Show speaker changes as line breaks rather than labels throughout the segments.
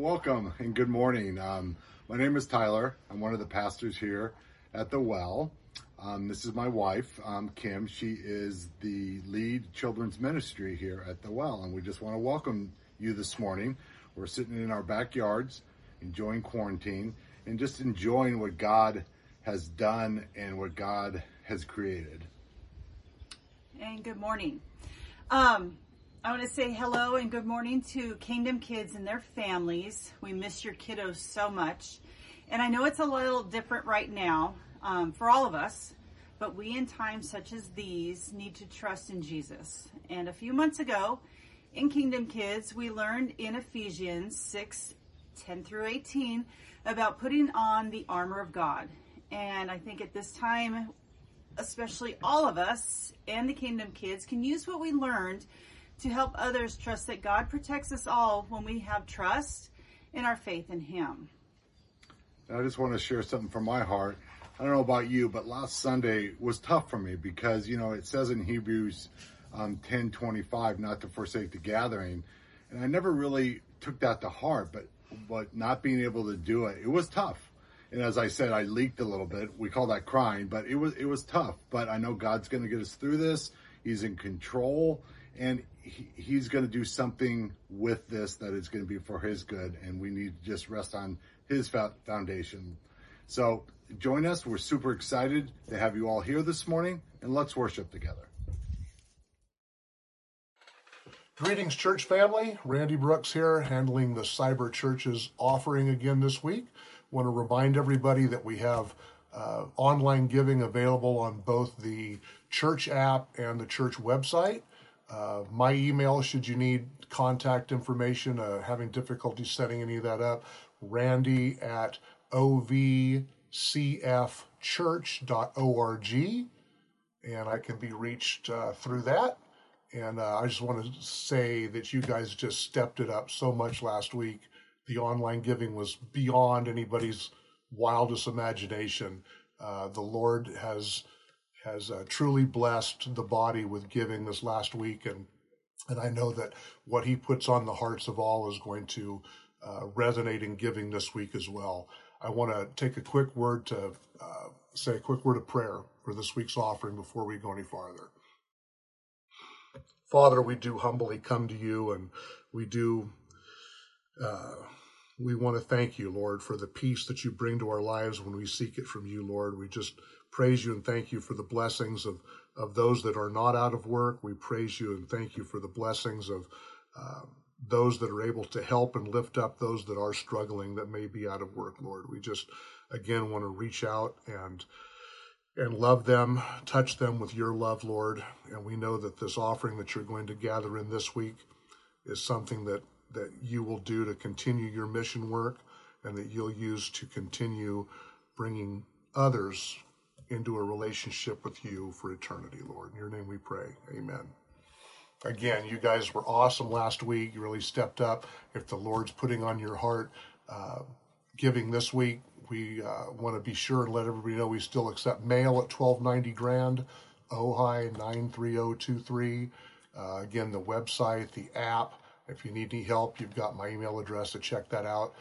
welcome and good morning. Um, my name is Tyler. I'm one of the pastors here at the Well. Um, this is my wife, um, Kim. She is the lead children's ministry here at the Well, and we just want to welcome you this morning. We're sitting in our backyards, enjoying quarantine, and just enjoying what God has done and what God has created.
And good morning. Um, I want to say hello and good morning to Kingdom Kids and their families. We miss your kiddos so much. And I know it's a little different right now um, for all of us, but we in times such as these need to trust in Jesus. And a few months ago in Kingdom Kids, we learned in Ephesians 6 10 through 18 about putting on the armor of God. And I think at this time, especially all of us and the Kingdom Kids can use what we learned to help others trust that God protects us all when we have trust in our faith in Him.
I just want to share something from my heart. I don't know about you, but last Sunday was tough for me because, you know, it says in Hebrews um, 10 25 not to forsake the gathering. And I never really took that to heart, but, but not being able to do it, it was tough. And as I said, I leaked a little bit. We call that crying, but it was, it was tough. But I know God's going to get us through this. He's in control and he, he's going to do something with this that is going to be for his good. And we need to just rest on his foundation. So join us. We're super excited to have you all here this morning and let's worship together.
Greetings, church family. Randy Brooks here, handling the Cyber Church's offering again this week. Want to remind everybody that we have uh, online giving available on both the church app and the church website. Uh, my email, should you need contact information, uh, having difficulty setting any of that up, randy at ovcfchurch.org. And I can be reached uh, through that. And uh, I just want to say that you guys just stepped it up so much last week. The online giving was beyond anybody's wildest imagination. Uh, the Lord has has uh, truly blessed the body with giving this last week, and and I know that what He puts on the hearts of all is going to uh, resonate in giving this week as well. I want to take a quick word to uh, say a quick word of prayer for this week's offering before we go any farther. Father, we do humbly come to you, and we do. Uh, we want to thank you, Lord, for the peace that you bring to our lives when we seek it from you, Lord. We just praise you and thank you for the blessings of, of those that are not out of work. We praise you and thank you for the blessings of uh, those that are able to help and lift up those that are struggling that may be out of work, Lord. We just, again, want to reach out and and love them, touch them with your love, Lord. And we know that this offering that you're going to gather in this week is something that, that you will do to continue your mission work and that you'll use to continue bringing others into a relationship with you for eternity, Lord. In your name we pray. Amen. Again, you guys were awesome last week. You really stepped up. If the Lord's putting on your heart uh, giving this week, we uh, want to be sure and let everybody know we still accept mail at 1290 grand, Ojai 93023. Uh, again, the website, the app. If you need any help, you've got my email address to check that out.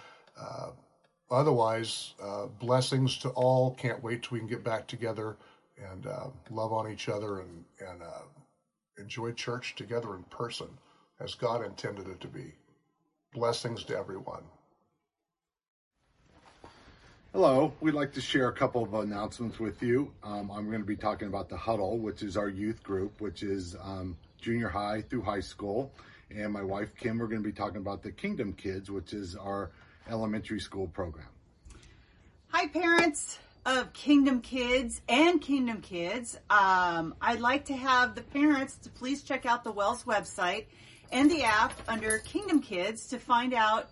Otherwise, uh, blessings to all. Can't wait till we can get back together and uh, love on each other and, and uh, enjoy church together in person as God intended it to be. Blessings to everyone.
Hello, we'd like to share a couple of announcements with you. Um, I'm going to be talking about the Huddle, which is our youth group, which is um, junior high through high school. And my wife, Kim, we're going to be talking about the Kingdom Kids, which is our elementary school program.
Hi, parents of Kingdom Kids and Kingdom Kids. Um, I'd like to have the parents to please check out the Wells website and the app under Kingdom Kids to find out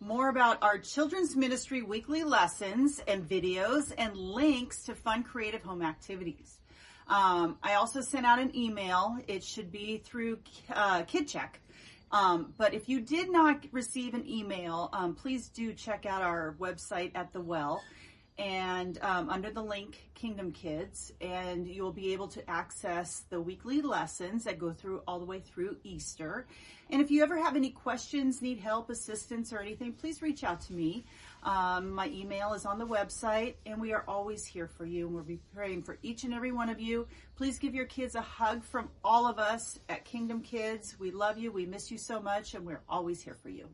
more about our children's ministry weekly lessons and videos and links to fun creative home activities. Um, I also sent out an email. It should be through uh, KidCheck. Um, but if you did not receive an email, um, please do check out our website at the well. and um, under the link Kingdom Kids, and you'll be able to access the weekly lessons that go through all the way through Easter. And if you ever have any questions, need help, assistance, or anything, please reach out to me. Um, my email is on the website, and we are always here for you. And we'll be praying for each and every one of you. Please give your kids a hug from all of us at Kingdom Kids. We love you. We miss you so much, and we're always here for you.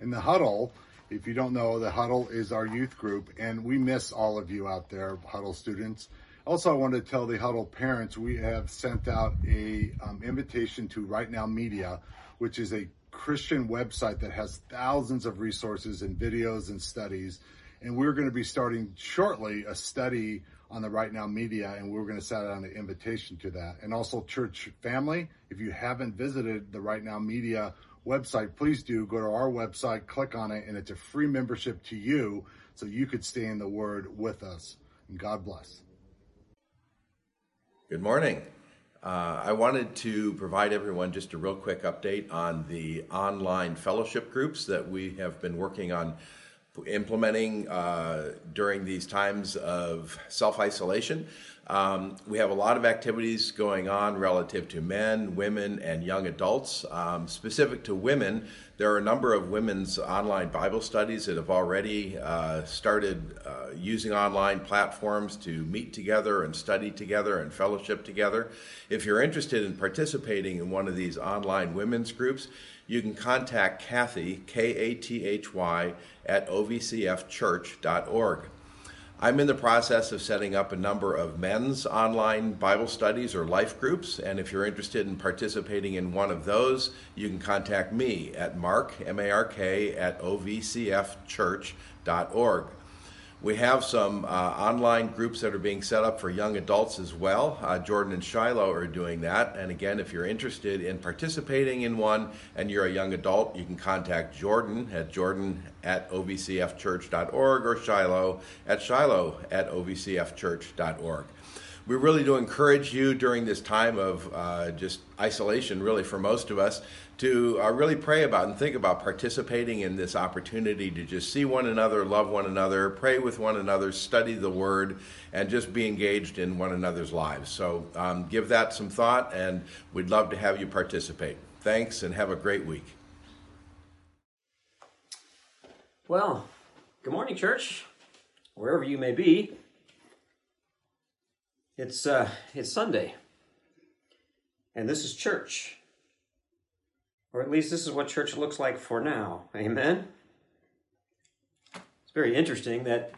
In the huddle, if you don't know, the huddle is our youth group, and we miss all of you out there, huddle students. Also, I want to tell the huddle parents we have sent out a um, invitation to Right Now Media, which is a Christian website that has thousands of resources and videos and studies. And we're going to be starting shortly a study on the Right Now Media, and we're going to send out an invitation to that. And also, church family, if you haven't visited the Right Now Media website, please do go to our website, click on it, and it's a free membership to you so you could stay in the Word with us. And God bless.
Good morning. Uh, I wanted to provide everyone just a real quick update on the online fellowship groups that we have been working on implementing uh, during these times of self isolation. Um, we have a lot of activities going on relative to men, women, and young adults. Um, specific to women, there are a number of women's online Bible studies that have already uh, started uh, using online platforms to meet together and study together and fellowship together. If you're interested in participating in one of these online women's groups, you can contact Kathy, K A T H Y, at ovcfchurch.org. I'm in the process of setting up a number of men's online Bible studies or life groups, and if you're interested in participating in one of those, you can contact me at mark, M-A-R-K, at ovcfchurch.org. We have some uh, online groups that are being set up for young adults as well. Uh, Jordan and Shiloh are doing that. And again, if you're interested in participating in one and you're a young adult, you can contact Jordan at jordan at ovcfchurch.org or Shiloh at shiloh at ovcfchurch.org we really do encourage you during this time of uh, just isolation, really, for most of us, to uh, really pray about and think about participating in this opportunity to just see one another, love one another, pray with one another, study the Word, and just be engaged in one another's lives. So um, give that some thought, and we'd love to have you participate. Thanks, and have a great week.
Well, good morning, church, wherever you may be. It's uh, it's Sunday, and this is church, or at least this is what church looks like for now. Amen. It's very interesting that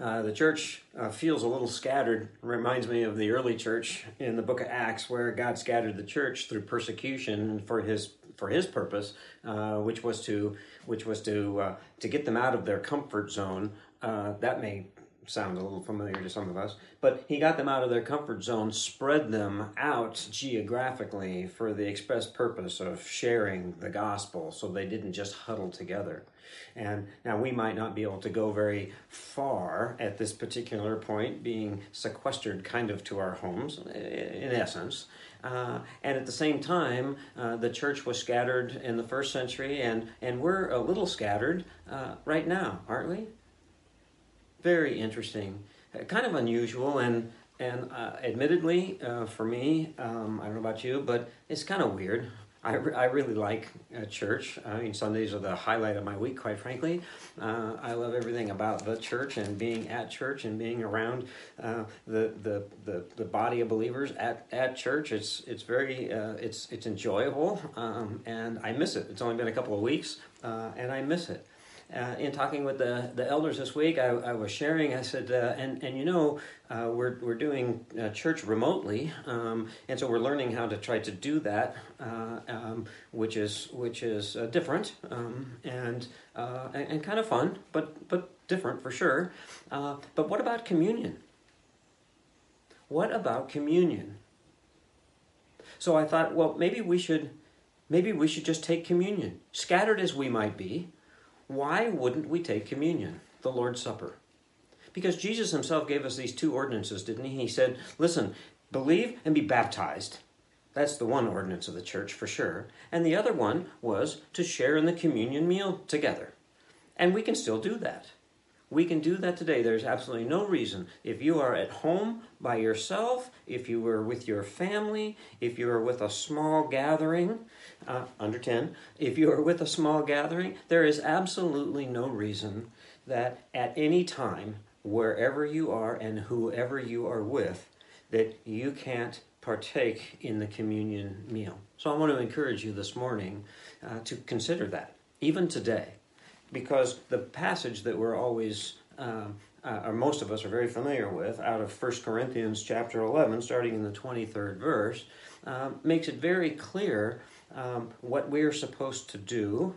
uh, the church uh, feels a little scattered. Reminds me of the early church in the Book of Acts, where God scattered the church through persecution for His for His purpose, uh, which was to which was to uh, to get them out of their comfort zone. Uh, that may sound a little familiar to some of us, but he got them out of their comfort zone, spread them out geographically for the express purpose of sharing the gospel so they didn't just huddle together. And now we might not be able to go very far at this particular point, being sequestered kind of to our homes, in essence. Uh, and at the same time, uh, the church was scattered in the first century, and, and we're a little scattered uh, right now, aren't we? Very interesting, uh, kind of unusual, and and uh, admittedly uh, for me, um, I don't know about you, but it's kind of weird. I, re- I really like uh, church. I mean, Sundays are the highlight of my week, quite frankly. Uh, I love everything about the church and being at church and being around uh, the, the, the, the body of believers at, at church. It's, it's very, uh, it's, it's enjoyable, um, and I miss it. It's only been a couple of weeks, uh, and I miss it uh, in talking with the, the elders this week, I, I was sharing. I said, uh, and and you know, uh, we're we're doing uh, church remotely, um, and so we're learning how to try to do that, uh, um, which is which is uh, different um, and, and, and kind of fun, but but different for sure. but what about communion? What about communion? So I thought, well, maybe we should maybe we should just take communion, scattered as we might be why wouldn't we take communion, the Lord's Supper? Because Jesus himself gave us these two ordinances, didn't he? He said, listen, believe and be baptized. That's the one ordinance of the church for sure. And the other one was to share in the communion meal together. And we can still do that. We can do that today. There's absolutely no reason. If you are at home by yourself, if you are with your family, if you are with a small gathering, uh, under 10, if you are with a small gathering, there is absolutely no reason that at any time, wherever you are and whoever you are with, that you can't partake in the communion meal. So I want to encourage you this morning uh, to consider that, even today, because the passage that we're always, um, uh, or most of us are very familiar with, out of 1 Corinthians chapter 11, starting in the 23rd verse, um, makes it very clear um, what we're supposed to do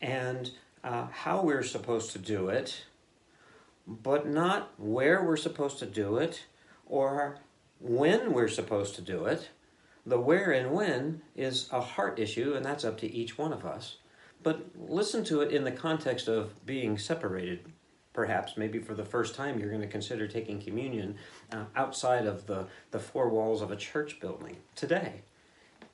and uh, how we're supposed to do it, but not where we're supposed to do it or when we're supposed to do it. The where and when is a heart issue, and that's up to each one of us. But listen to it in the context of being separated. Perhaps, maybe for the first time, you're going to consider taking communion uh, outside of the, the four walls of a church building today,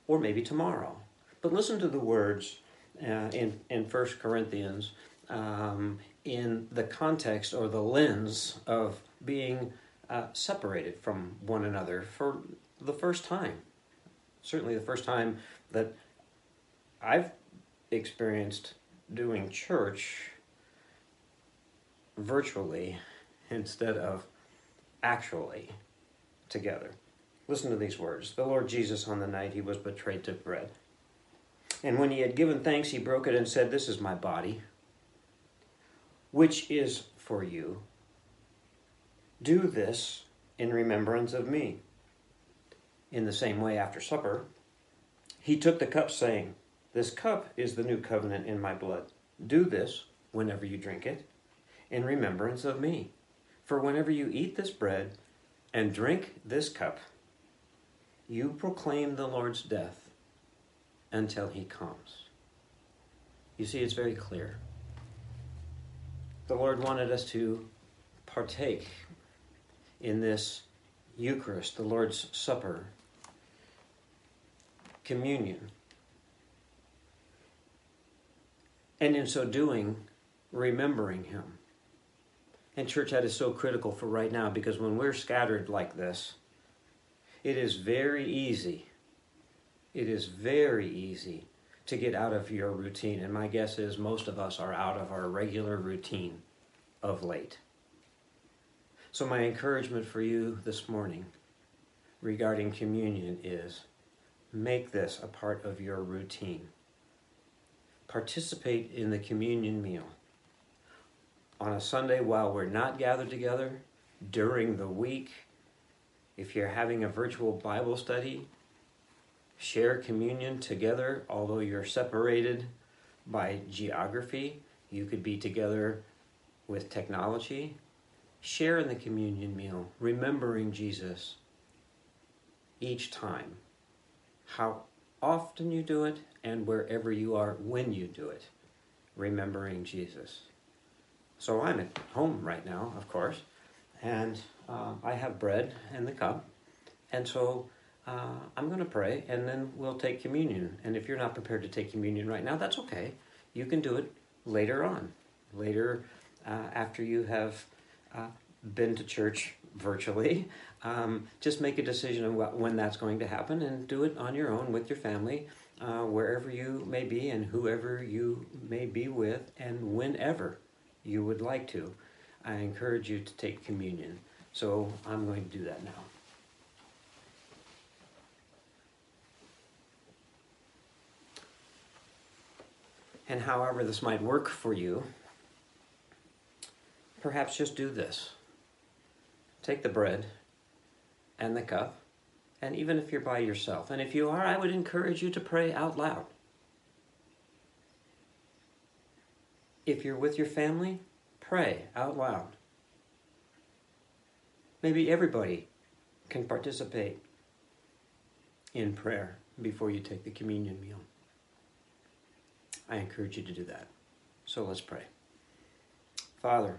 or maybe tomorrow. But listen to the words uh, in, in 1 Corinthians um, in the context or the lens of being uh, separated from one another for the first time. Certainly, the first time that I've experienced doing church virtually instead of actually together. Listen to these words. The Lord Jesus, on the night he was betrayed, took bread. And when he had given thanks, he broke it and said, This is my body, which is for you. Do this in remembrance of me. In the same way, after supper, he took the cup, saying, This cup is the new covenant in my blood. Do this, whenever you drink it, in remembrance of me. For whenever you eat this bread and drink this cup, you proclaim the Lord's death until he comes. You see, it's very clear. The Lord wanted us to partake in this Eucharist, the Lord's Supper, communion. And in so doing, remembering Him. And church, that is so critical for right now because when we're scattered like this, it is very easy. It is very easy to get out of your routine. And my guess is most of us are out of our regular routine of late. So, my encouragement for you this morning regarding communion is make this a part of your routine. Participate in the communion meal. On a Sunday while we're not gathered together, during the week, if you're having a virtual Bible study, share communion together, although you're separated by geography. You could be together with technology, Share in the communion meal, remembering Jesus each time. How often you do it and wherever you are when you do it, remembering Jesus. So I'm at home right now, of course, and uh, I have bread and the cup. And so uh, I'm going to pray and then we'll take communion. And if you're not prepared to take communion right now, that's okay. You can do it later on, later uh, after you have uh, been to church virtually, um, just make a decision on what, when that's going to happen and do it on your own with your family, uh, wherever you may be and whoever you may be with, and whenever you would like to. I encourage you to take communion. So I'm going to do that now. And however this might work for you, perhaps just do this. Take the bread and the cup, and even if you're by yourself, and if you are, I would encourage you to pray out loud. If you're with your family, pray out loud. Maybe everybody can participate in prayer before you take the communion meal. I encourage you to do that. So let's pray. Father,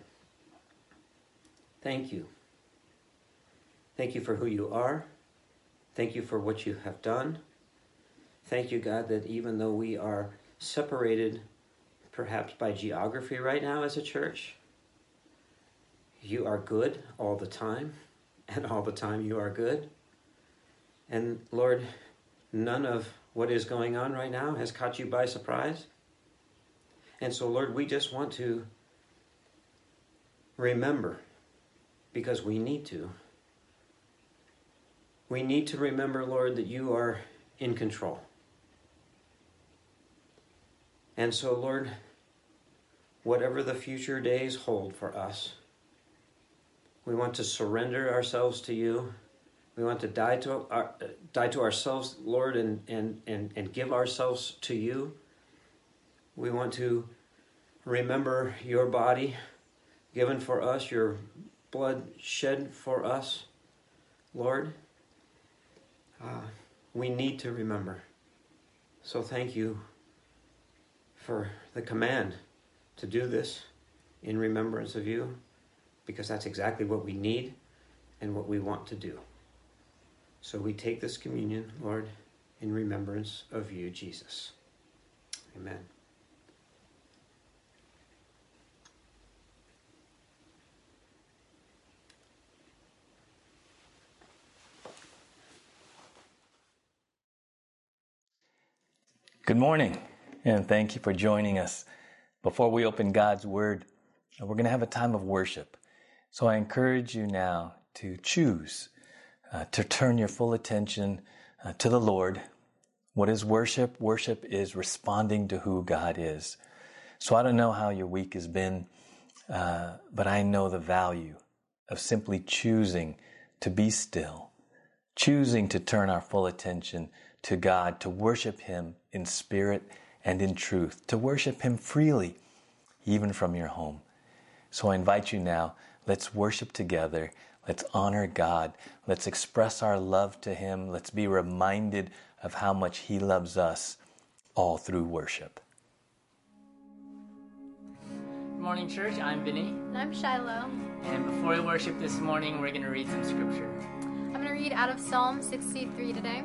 Thank you. Thank you for who you are. Thank you for what you have done. Thank you, God, that even though we are separated perhaps by geography right now as a church, you are good all the time, and all the time you are good. And Lord, none of what is going on right now has caught you by surprise. And so, Lord, we just want to remember, because we need to. We need to remember, Lord, that you are in control. And so, Lord, whatever the future days hold for us, we want to surrender ourselves to you. We want to die to, our, die to ourselves, Lord, and, and, and, and give ourselves to you. We want to remember your body given for us, your blood shed for us, Lord. Uh, we need to remember. So thank you for the command to do this in remembrance of you, because that's exactly what we need and what we want to do. So we take this communion, Lord, in remembrance of you, Jesus. Amen.
Good morning, and thank you for joining us. Before we open God's Word, we're going to have a time of worship. So I encourage you now to choose uh, to turn your full attention uh, to the Lord. What is worship? Worship is responding to who God is. So I don't know how your week has been, uh, but I know the value of simply choosing to be still, choosing to turn our full attention to God, to worship Him in spirit and in truth, to worship Him freely, even from your home. So I invite you now, let's worship together. Let's honor God. Let's express our love to Him. Let's be reminded of how much He loves us, all through worship.
Good morning, church. I'm Vinny.
And I'm Shiloh.
And before we worship this morning, we're going to read some scripture.
I'm going to read out of Psalm 63 today,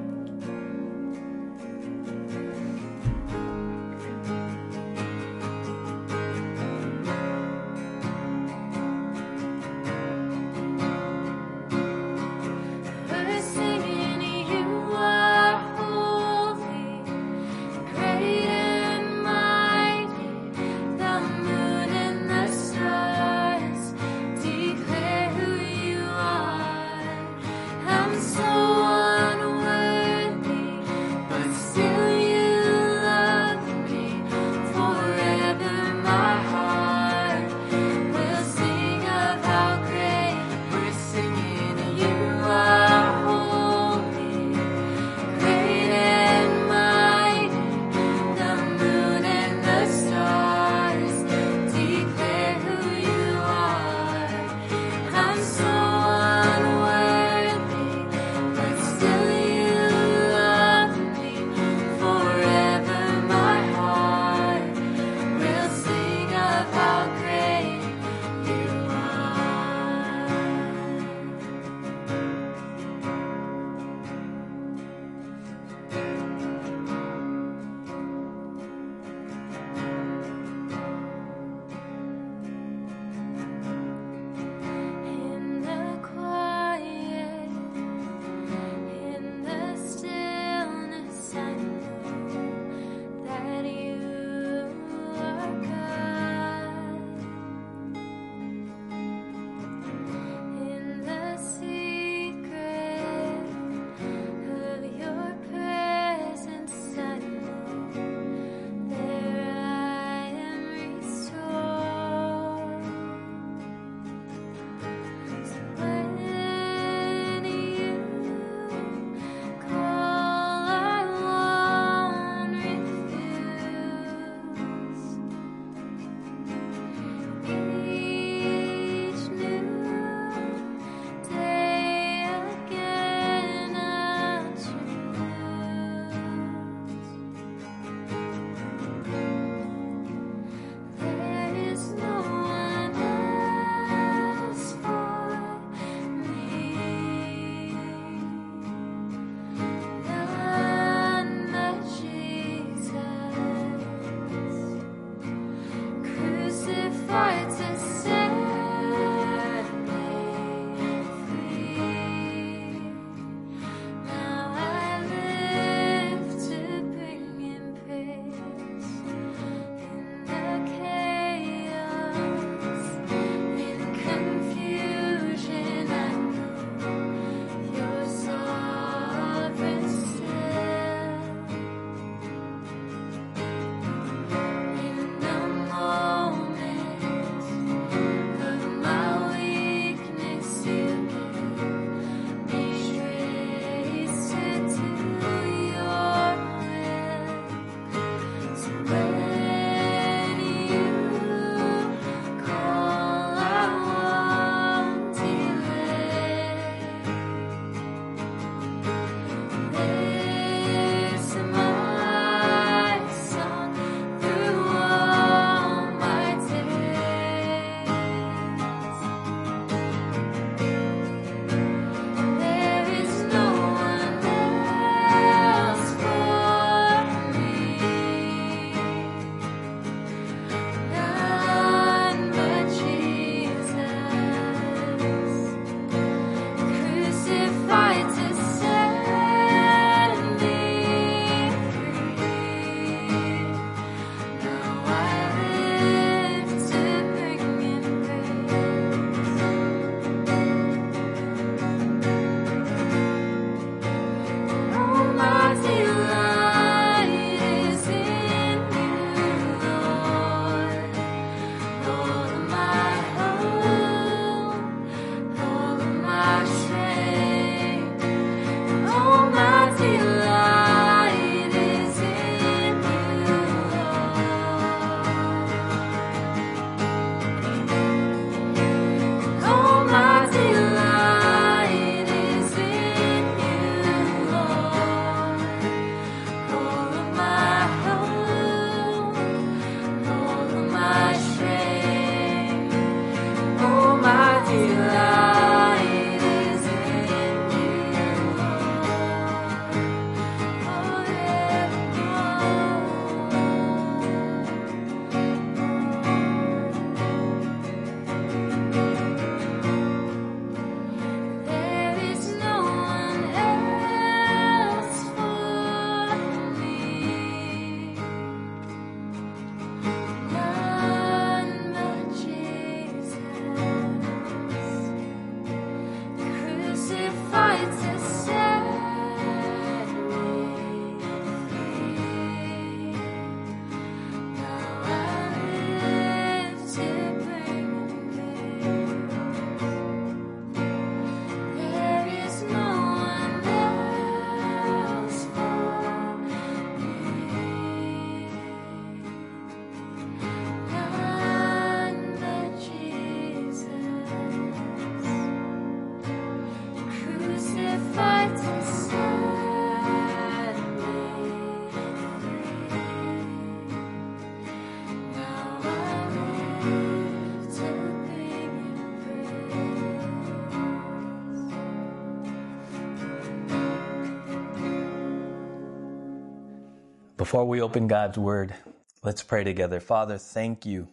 Before we open God's Word, let's pray together. Father, thank you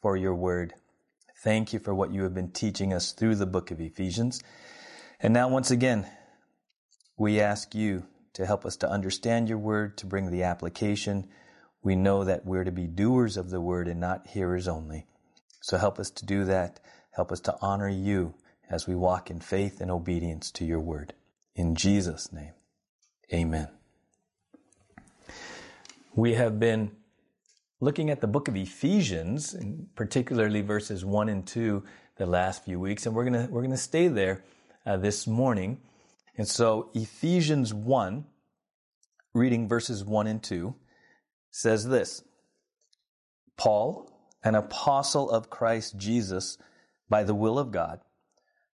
for your Word. Thank you for what you have been teaching us through the book of Ephesians. And now, once again, we ask you to help us to understand your Word, to bring the application. We know that we're to be doers of the Word and not hearers only. So help us to do that. Help us to honor you as we walk in faith and obedience to your Word. In Jesus' name, amen. We have been looking at the book of Ephesians, particularly verses 1 and 2, the last few weeks, and we're going we're to stay there uh, this morning. And so, Ephesians 1, reading verses 1 and 2, says this Paul, an apostle of Christ Jesus, by the will of God,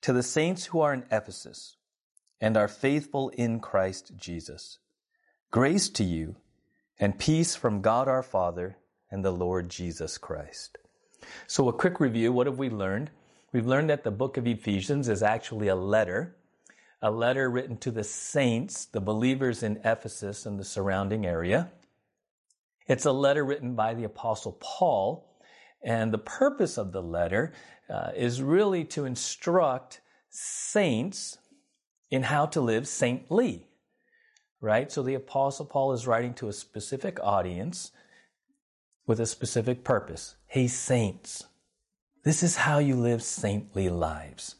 to the saints who are in Ephesus and are faithful in Christ Jesus. Grace to you and peace from God our Father and the Lord Jesus Christ. So, a quick review what have we learned? We've learned that the book of Ephesians is actually a letter, a letter written to the saints, the believers in Ephesus and the surrounding area. It's a letter written by the Apostle Paul, and the purpose of the letter uh, is really to instruct saints in how to live saintly right? So the Apostle Paul is writing to a specific audience with a specific purpose. Hey, saints, this is how you live saintly lives.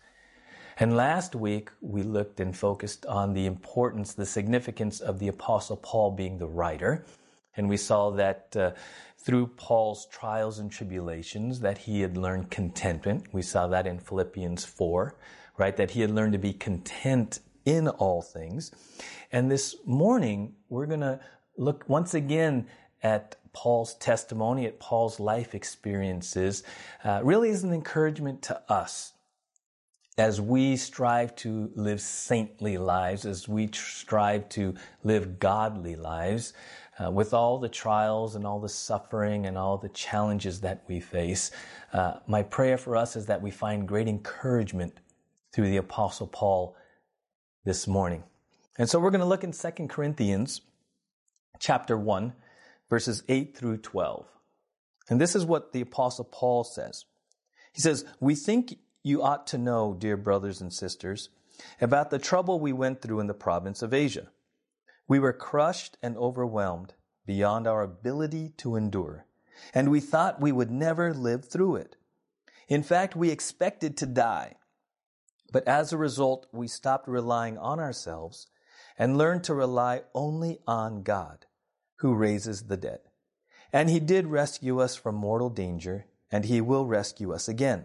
And last week, we looked and focused on the importance, the significance of the Apostle Paul being the writer. And we saw that uh, through Paul's trials and tribulations that he had learned contentment. We saw that in Philippians 4, right? That he had learned to be content in all things. And this morning, we're going to look once again at Paul's testimony, at Paul's life experiences, uh, really is an encouragement to us as we strive to live saintly lives, as we tr- strive to live godly lives, uh, with all the trials and all the suffering and all the challenges that we face. Uh, my prayer for us is that we find great encouragement through the Apostle Paul this morning. And so we're going to look in 2 Corinthians chapter 1, verses 8 through 12. And this is what the Apostle Paul says. He says, We think you ought to know, dear brothers and sisters, about the trouble we went through in the province of Asia. We were crushed and overwhelmed beyond our ability to endure, and we thought we would never live through it. In fact, we expected to die. But as a result, we stopped relying on ourselves and learned to rely only on God, who raises the dead. And He did rescue us from mortal danger, and He will rescue us again.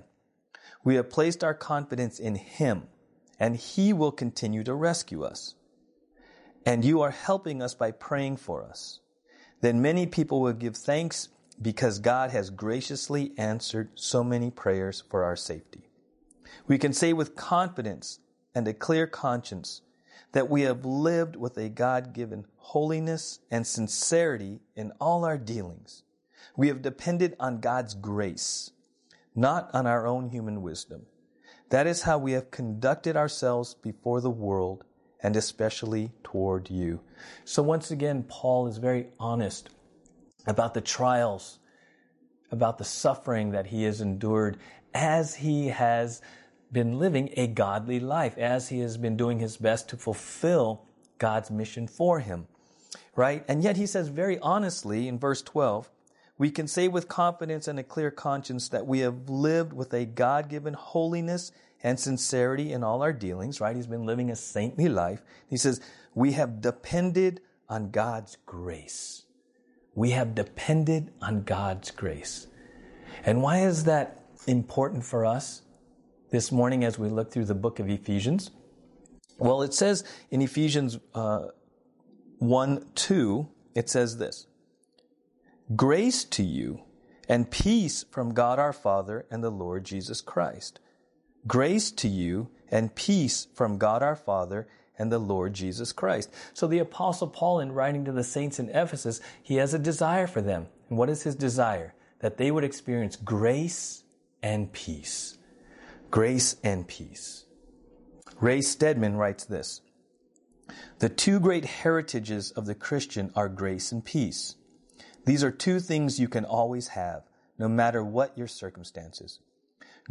We have placed our confidence in Him, and He will continue to rescue us. And you are helping us by praying for us. Then many people will give thanks because God has graciously answered so many prayers for our safety. We can say with confidence and a clear conscience that we have lived with a God given holiness and sincerity in all our dealings. We have depended on God's grace, not on our own human wisdom. That is how we have conducted ourselves before the world and especially toward you. So once again, Paul is very honest about the trials, about the suffering that he has endured as he has been living a godly life as he has been doing his best to fulfill God's mission for him. Right? And yet he says very honestly in verse 12, we can say with confidence and a clear conscience that we have lived with a God given holiness and sincerity in all our dealings, right? He's been living a saintly life. He says, we have depended on God's grace. We have depended on God's grace. And why is that important for us? this morning as we look through the book of Ephesians? Well, it says in Ephesians uh, 1 2, it says this Grace to you and peace from God our Father and the Lord Jesus Christ. Grace to you and peace from God our Father and the Lord Jesus Christ. So the apostle Paul in writing to the saints in Ephesus, he has a desire for them. And what is his desire? That they would experience grace and peace grace and peace. Ray Stedman writes this The The two great heritages of the Christian are grace and peace. These are two things you can always have, no matter what your circumstances.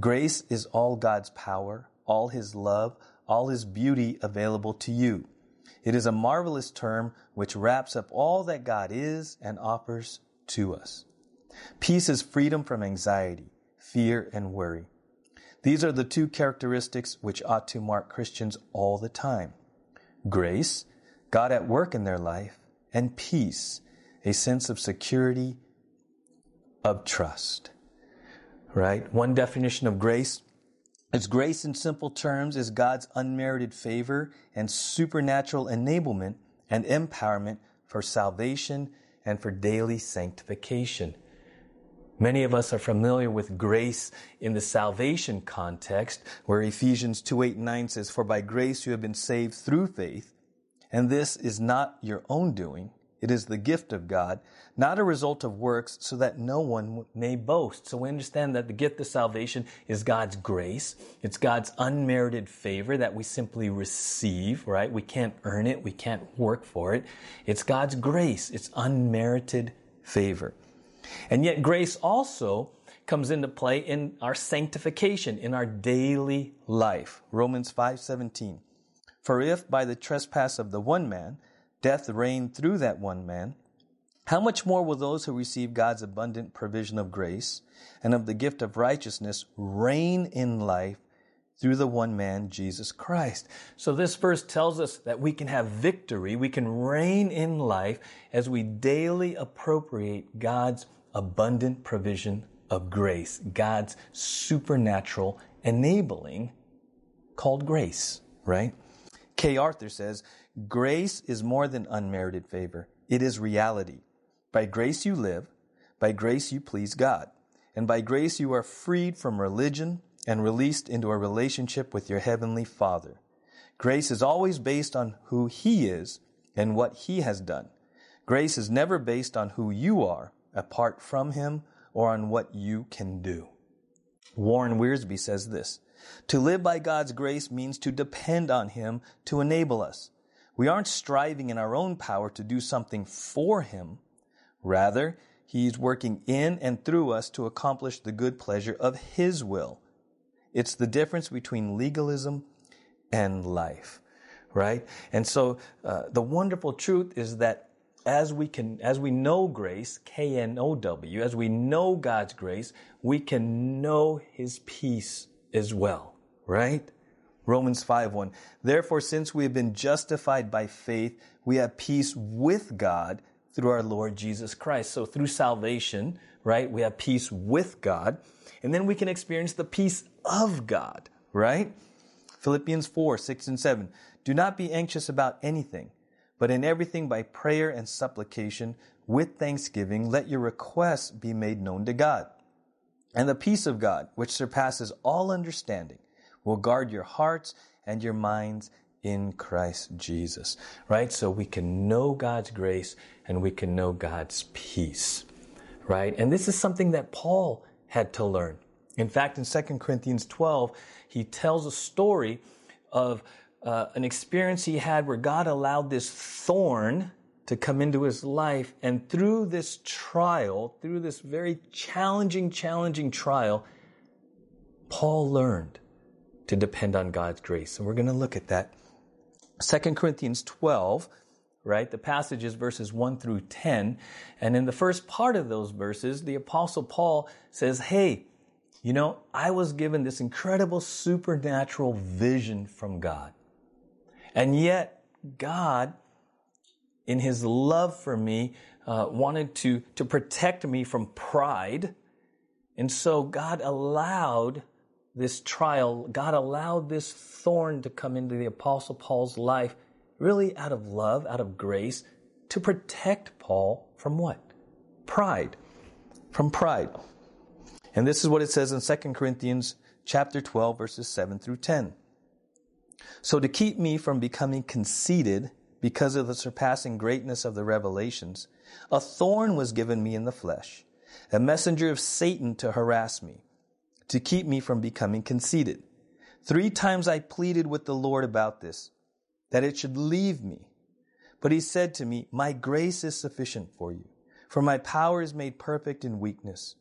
Grace is all God's power, all His love, all His beauty available to you. It is a marvelous term which wraps up all that God is and offers to us. Peace is freedom from anxiety, fear, and worry. These are the two characteristics which ought to mark Christians all the time. Grace, God at work in their life, and peace, a sense of security, of trust. Right? One definition of grace is grace in simple terms is God's unmerited favor and supernatural enablement and empowerment for salvation and for daily sanctification. Many of us are familiar with grace in the salvation context, where Ephesians 2 8 and 9 says, For by grace you have been saved through faith, and this is not your own doing. It is the gift of God, not a result of works, so that no one may boast. So we understand that the gift of salvation is God's grace. It's God's unmerited favor that we simply receive, right? We can't earn it. We can't work for it. It's God's grace. It's unmerited favor. And yet grace also comes into play in our sanctification, in our daily life. Romans 5:17. For if by the trespass of the one man death reigned through that one man, how much more will those who receive God's abundant provision of grace and of the gift of righteousness reign in life through the one man, Jesus Christ. So this verse tells us that we can have victory, we can reign in life as we daily appropriate God's abundant provision of grace, God's supernatural enabling called grace, right? Kay Arthur says, grace is more than unmerited favor. It is reality. By grace you live, by grace you please God, and by grace you are freed from religion and released into a relationship with your heavenly Father. Grace is always based on who He is and what He has done. Grace is never based on who you are apart from Him or on what you can do. Warren Wiersbe says this To live by God's grace means to depend on Him to enable us. We aren't striving in our own power to do something for Him. Rather, He's working in and through us to accomplish the good pleasure of His will. It's the difference between legalism and life, right? And so uh, the wonderful truth is that as we can, as we know grace, K N O W, as we know God's grace, we can know His peace as well, right? Romans 5 1. Therefore, since we have been justified by faith, we have peace with God through our Lord Jesus Christ. So through salvation, right, we have peace with God. And then we can experience the peace of God, right? Philippians 4, 6 and 7. Do not be anxious about anything, but in everything by prayer and supplication, with thanksgiving, let your requests be made known to God. And the peace of God, which surpasses all understanding, will guard your hearts and your minds in Christ Jesus, right? So we can know God's grace and we can know God's peace, right? And this is something that Paul had to learn. In fact, in 2 Corinthians 12, he tells a story of uh, an experience he had where God allowed this thorn to come into his life. And through this trial, through this very challenging, challenging trial, Paul learned to depend on God's grace. And we're going to look at that. 2 Corinthians 12, right? The passage is verses 1 through 10. And in the first part of those verses, the apostle Paul says, Hey, you know, I was given this incredible supernatural vision from God. And yet, God, in his love for me, uh, wanted to, to protect me from pride. And so God allowed this trial, God allowed this thorn to come into the Apostle Paul's life, really out of love, out of grace, to protect Paul from what? Pride. From pride. And this is what it says in 2 Corinthians chapter 12 verses 7 through 10. So to keep me from becoming conceited because of the surpassing greatness of the revelations, a thorn was given me in the flesh, a messenger of Satan to harass me, to keep me from becoming conceited. Three times I pleaded with the Lord about this, that it should leave me. But he said to me, My grace is sufficient for you, for my power is made perfect in weakness.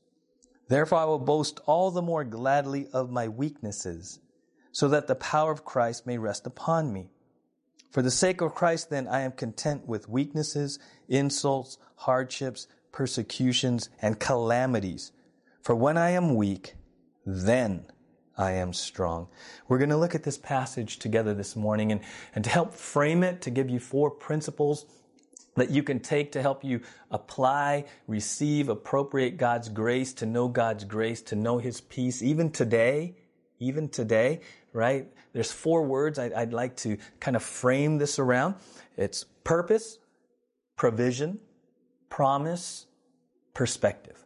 Therefore I will boast all the more gladly of my weaknesses, so that the power of Christ may rest upon me. For the sake of Christ, then, I am content with weaknesses, insults, hardships, persecutions, and calamities. For when I am weak, then I am strong. We're going to look at this passage together this morning and, and to help frame it, to give you four principles that you can take to help you apply, receive, appropriate God's grace, to know God's grace, to know His peace, even today, even today, right? There's four words I'd, I'd like to kind of frame this around. It's purpose, provision, promise, perspective,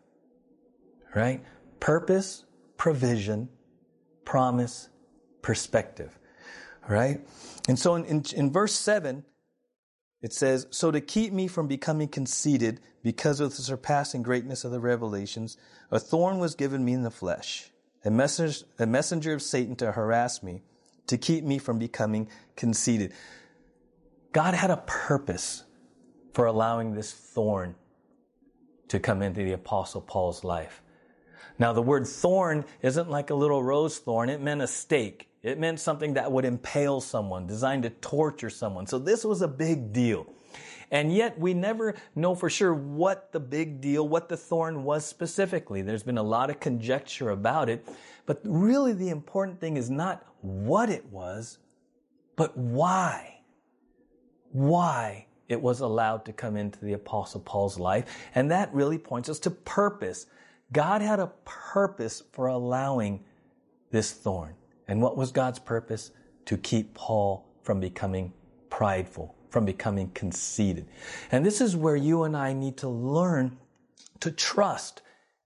right? Purpose, provision, promise, perspective, right? And so in, in, in verse 7, it says, So to keep me from becoming conceited because of the surpassing greatness of the revelations, a thorn was given me in the flesh, a messenger, a messenger of Satan to harass me, to keep me from becoming conceited. God had a purpose for allowing this thorn to come into the Apostle Paul's life. Now, the word thorn isn't like a little rose thorn. It meant a stake. It meant something that would impale someone, designed to torture someone. So this was a big deal. And yet we never know for sure what the big deal, what the thorn was specifically. There's been a lot of conjecture about it. But really the important thing is not what it was, but why. Why it was allowed to come into the apostle Paul's life. And that really points us to purpose. God had a purpose for allowing this thorn. And what was God's purpose? To keep Paul from becoming prideful, from becoming conceited. And this is where you and I need to learn to trust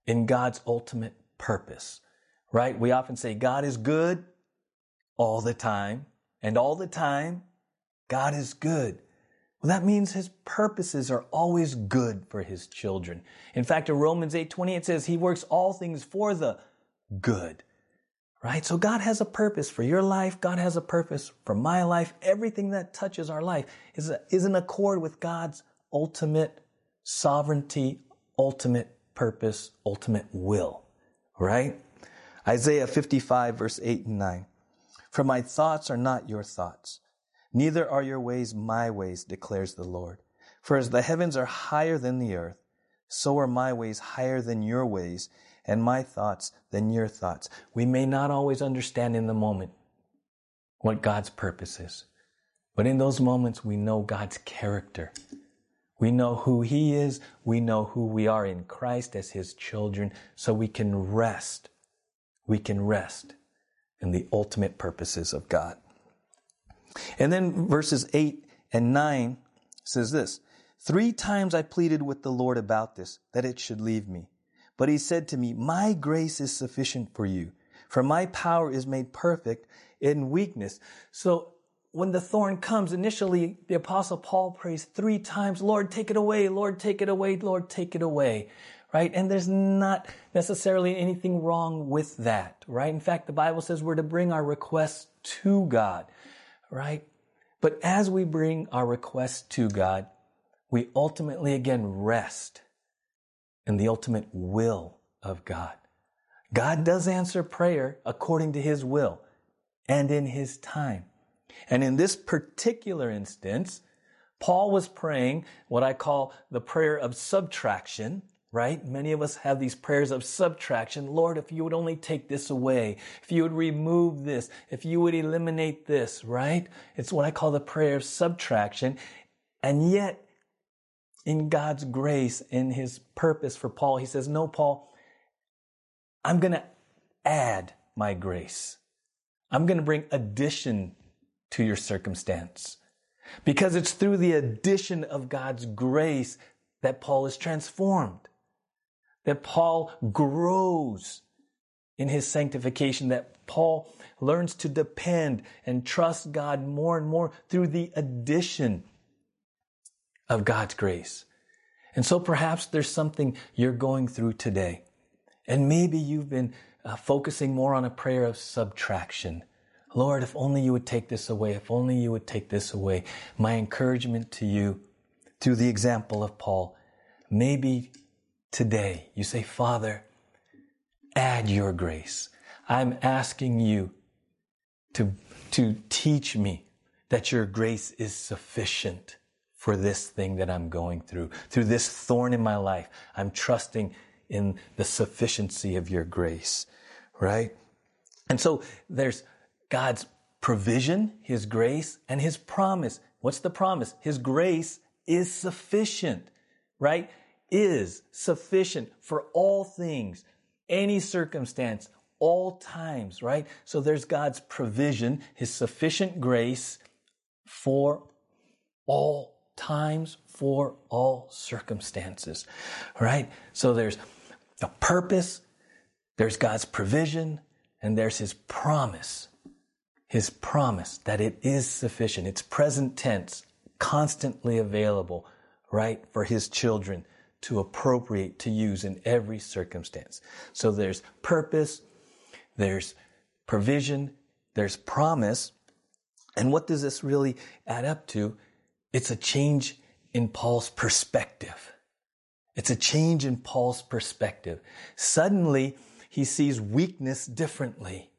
in God's ultimate purpose, right? We often say God is good all the time, and all the time, God is good. Well, that means his purposes are always good for his children. In fact, in Romans 8:20 it says he works all things for the good. Right? So God has a purpose for your life. God has a purpose for my life. Everything that touches our life is, is in accord with God's ultimate sovereignty, ultimate purpose, ultimate will. Right? Isaiah 55 verse 8 and 9. For my thoughts are not your thoughts Neither are your ways my ways, declares the Lord. For as the heavens are higher than the earth, so are my ways higher than your ways, and my thoughts than your thoughts. We may not always understand in the moment what God's purpose is, but in those moments we know God's character. We know who He is. We know who we are in Christ as His children, so we can rest. We can rest in the ultimate purposes of God. And then verses 8 and 9 says this Three times I pleaded with the Lord about this, that it should leave me. But he said to me, My grace is sufficient for you, for my power is made perfect in weakness. So when the thorn comes, initially the apostle Paul prays three times, Lord, take it away, Lord, take it away, Lord, take it away. Right? And there's not necessarily anything wrong with that, right? In fact, the Bible says we're to bring our requests to God right? But as we bring our requests to God, we ultimately again rest in the ultimate will of God. God does answer prayer according to his will and in his time. And in this particular instance, Paul was praying what I call the prayer of subtraction, right? Many of us have these prayers of subtraction. Lord, if you would only take this away, if you would remove this, if you would eliminate this, right? It's what I call the prayer of subtraction. And yet, in God's grace, in his purpose for Paul, he says, No, Paul, I'm going to add my grace. I'm going to bring addition to your circumstance. Because it's through the addition of God's grace that Paul is transformed that Paul grows in his sanctification, that Paul learns to depend and trust God more and more through the addition of God's grace. And so perhaps there's something you're going through today. And maybe you've been uh, focusing more on a prayer of subtraction. Lord, if only you would take this away, if only you would take this away. My encouragement to you, through the example of Paul, maybe today you say, Father, add your grace. I'm asking you to, to teach me that your grace is sufficient for this thing that I'm going through. Through this thorn in my life, I'm trusting in the sufficiency of your grace, right? And so there's God's provision, His grace, and His promise. What's the promise? His grace is sufficient, right? Is sufficient for all things, any circumstance, all times, right? So there's God's provision, His sufficient grace for all times for all circumstances, right? So there's a purpose, there's God's provision, and there's His promise. His promise that it is sufficient. It's present tense, constantly available, right, for His children to appropriate, to use in every circumstance. So there's purpose, there's provision, there's promise. And what does this really add up to? It's a change in Paul's perspective. It's a change in Paul's perspective. Suddenly, he sees weakness differently.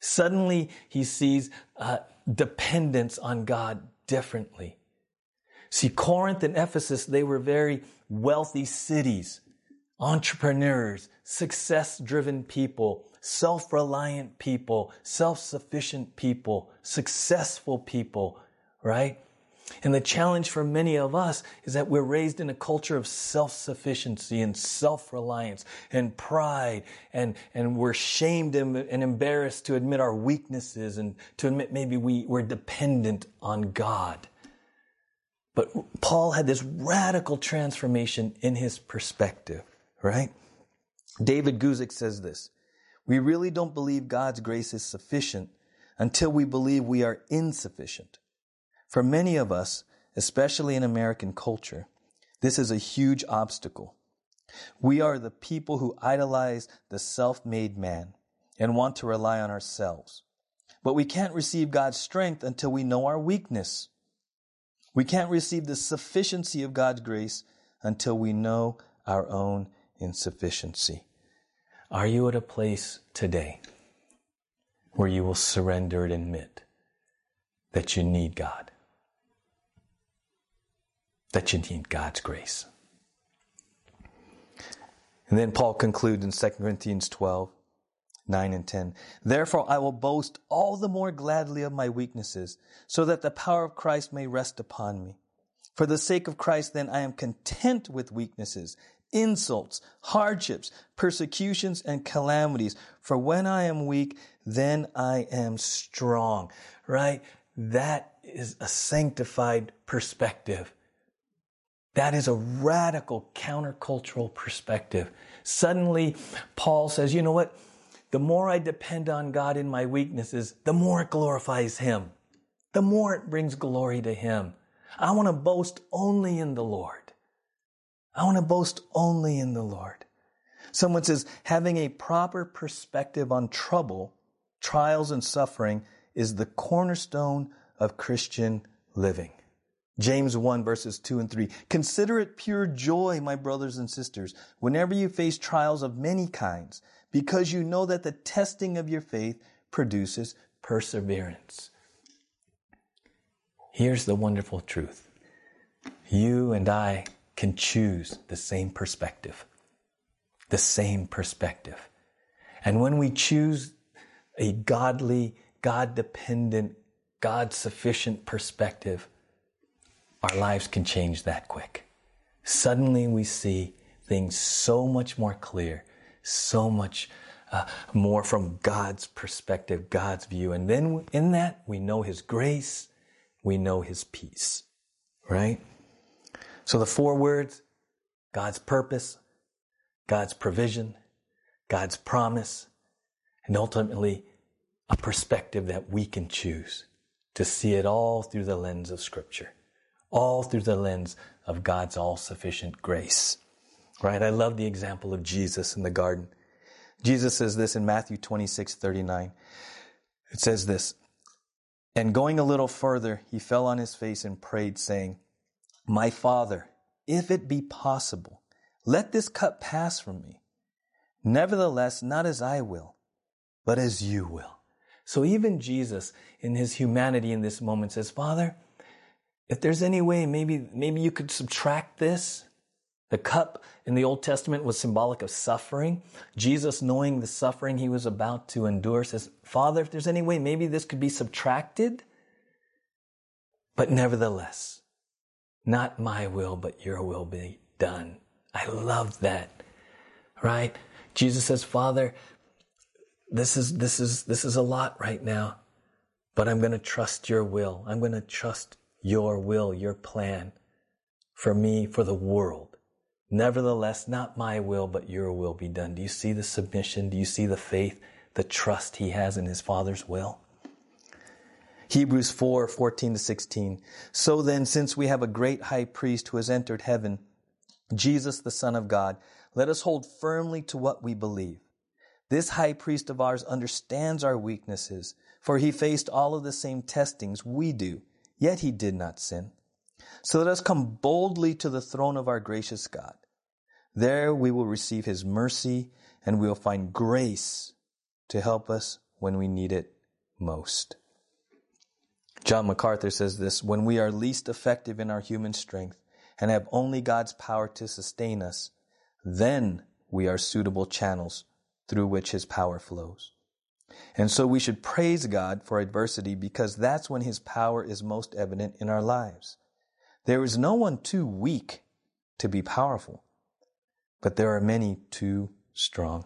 Suddenly, he sees uh, dependence on God differently. See, Corinth and Ephesus, they were very wealthy cities, entrepreneurs, success driven people, self reliant people, self sufficient people, successful people, right? And the challenge for many of us is that we're raised in a culture of self-sufficiency and self-reliance and pride and, and we're shamed and, embarrassed to admit our weaknesses and to admit maybe we, we're dependent on God. But Paul had this radical transformation in his perspective, right? David Guzik says this, we really don't believe God's grace is sufficient until we believe we are insufficient. For many of us, especially in American culture, this is a huge obstacle. We are the people who idolize the self made man and want to rely on ourselves. But we can't receive God's strength until we know our weakness. We can't receive the sufficiency of God's grace until we know our own insufficiency. Are you at a place today where you will surrender and admit that you need God? That you need God's grace. And then Paul concludes in 2 Corinthians 12, 9 and 10. Therefore I will boast all the more gladly of my weaknesses, so that the power of Christ may rest upon me. For the sake of Christ, then, I am content with weaknesses, insults, hardships, persecutions, and calamities. For when I am weak, then I am strong. Right? That is a sanctified perspective. That is a radical countercultural perspective. Suddenly, Paul says, you know what? The more I depend on God in my weaknesses, the more it glorifies Him. The more it brings glory to Him. I want to boast only in the Lord. I want to boast only in the Lord. Someone says, having a proper perspective on trouble, trials, and suffering is the cornerstone of Christian living. James 1 verses 2 and 3. Consider it pure joy, my brothers and sisters, whenever you face trials of many kinds, because you know that the testing of your faith produces perseverance. Here's the wonderful truth. You and I can choose the same perspective. The same perspective. And when we choose a godly, God dependent, God sufficient perspective, our lives can change that quick. Suddenly we see things so much more clear, so much uh, more from God's perspective, God's view. And then in that, we know His grace, we know His peace, right? So the four words God's purpose, God's provision, God's promise, and ultimately a perspective that we can choose to see it all through the lens of Scripture all through the lens of God's all sufficient grace. Right? I love the example of Jesus in the garden. Jesus says this in Matthew 26, 39. It says this And going a little further, he fell on his face and prayed, saying, My Father, if it be possible, let this cup pass from me. Nevertheless, not as I will, but as you will. So even Jesus, in his humanity in this moment, says, Father, if there's any way, maybe, maybe you could subtract this. The cup in the Old Testament was symbolic of suffering. Jesus, knowing the suffering he was about to endure, says, Father, if there's any way, maybe this could be subtracted. But nevertheless, not my will, but your will be done. I love that. Right? Jesus says, Father, this is, this is, this is a lot right now, but I'm going to trust your will. I'm going to trust your will, your plan for me, for the world. Nevertheless, not my will, but your will be done. Do you see the submission? Do you see the faith, the trust he has in his Father's will? Hebrews 4 14 to 16. So then, since we have a great high priest who has entered heaven, Jesus, the Son of God, let us hold firmly to what we believe. This high priest of ours understands our weaknesses, for he faced all of the same testings we do, yet he did not sin. So let us come boldly to the throne of our gracious God. There we will receive his mercy and we will find grace to help us when we need it most. John MacArthur says this When we are least effective in our human strength and have only God's power to sustain us, then we are suitable channels through which his power flows. And so we should praise God for adversity because that's when his power is most evident in our lives. There is no one too weak to be powerful, but there are many too strong.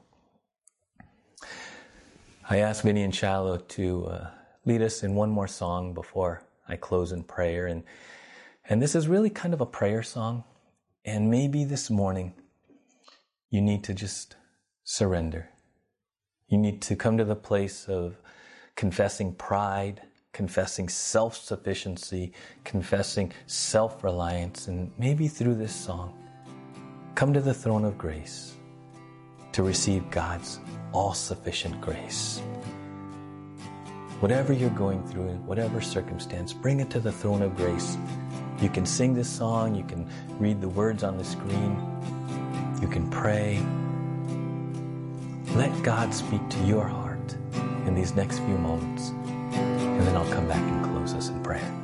I asked Vinny and Shiloh to uh, lead us in one more song before I close in prayer. And, and this is really kind of a prayer song. And maybe this morning you need to just surrender. You need to come to the place of confessing pride, confessing self sufficiency, confessing self reliance, and maybe through this song, come to the throne of grace to receive God's all sufficient grace. Whatever you're going through, in whatever circumstance, bring it to the throne of grace. You can sing this song, you can read the words on the screen, you can pray. Let God speak to your heart in these next few moments, and then I'll come back and close us in prayer.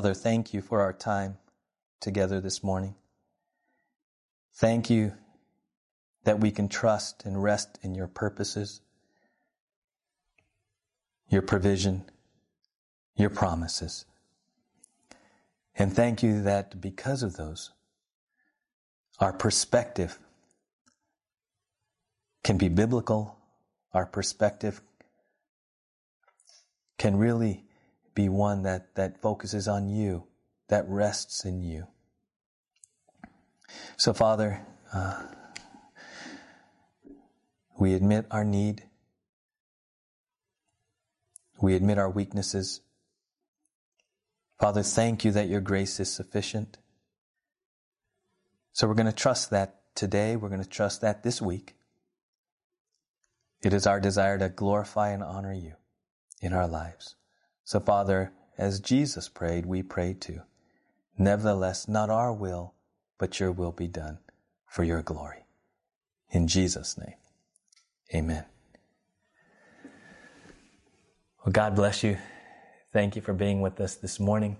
Father, thank you for our time together this morning. Thank you that we can trust and rest in your purposes, your provision, your promises. And thank you that because of those, our perspective can be biblical, our perspective can really be one that, that focuses on you, that rests in you. So, Father, uh, we admit our need. We admit our weaknesses. Father, thank you that your grace is sufficient. So we're going to trust that today. We're going to trust that this week. It is our desire to glorify and honor you in our lives. So, Father, as Jesus prayed, we pray too. Nevertheless, not our will, but your will be done for your glory. In Jesus' name, amen. Well, God bless you. Thank you for being with us this morning.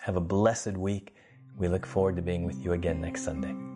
Have a blessed week. We look forward to being with you again next Sunday.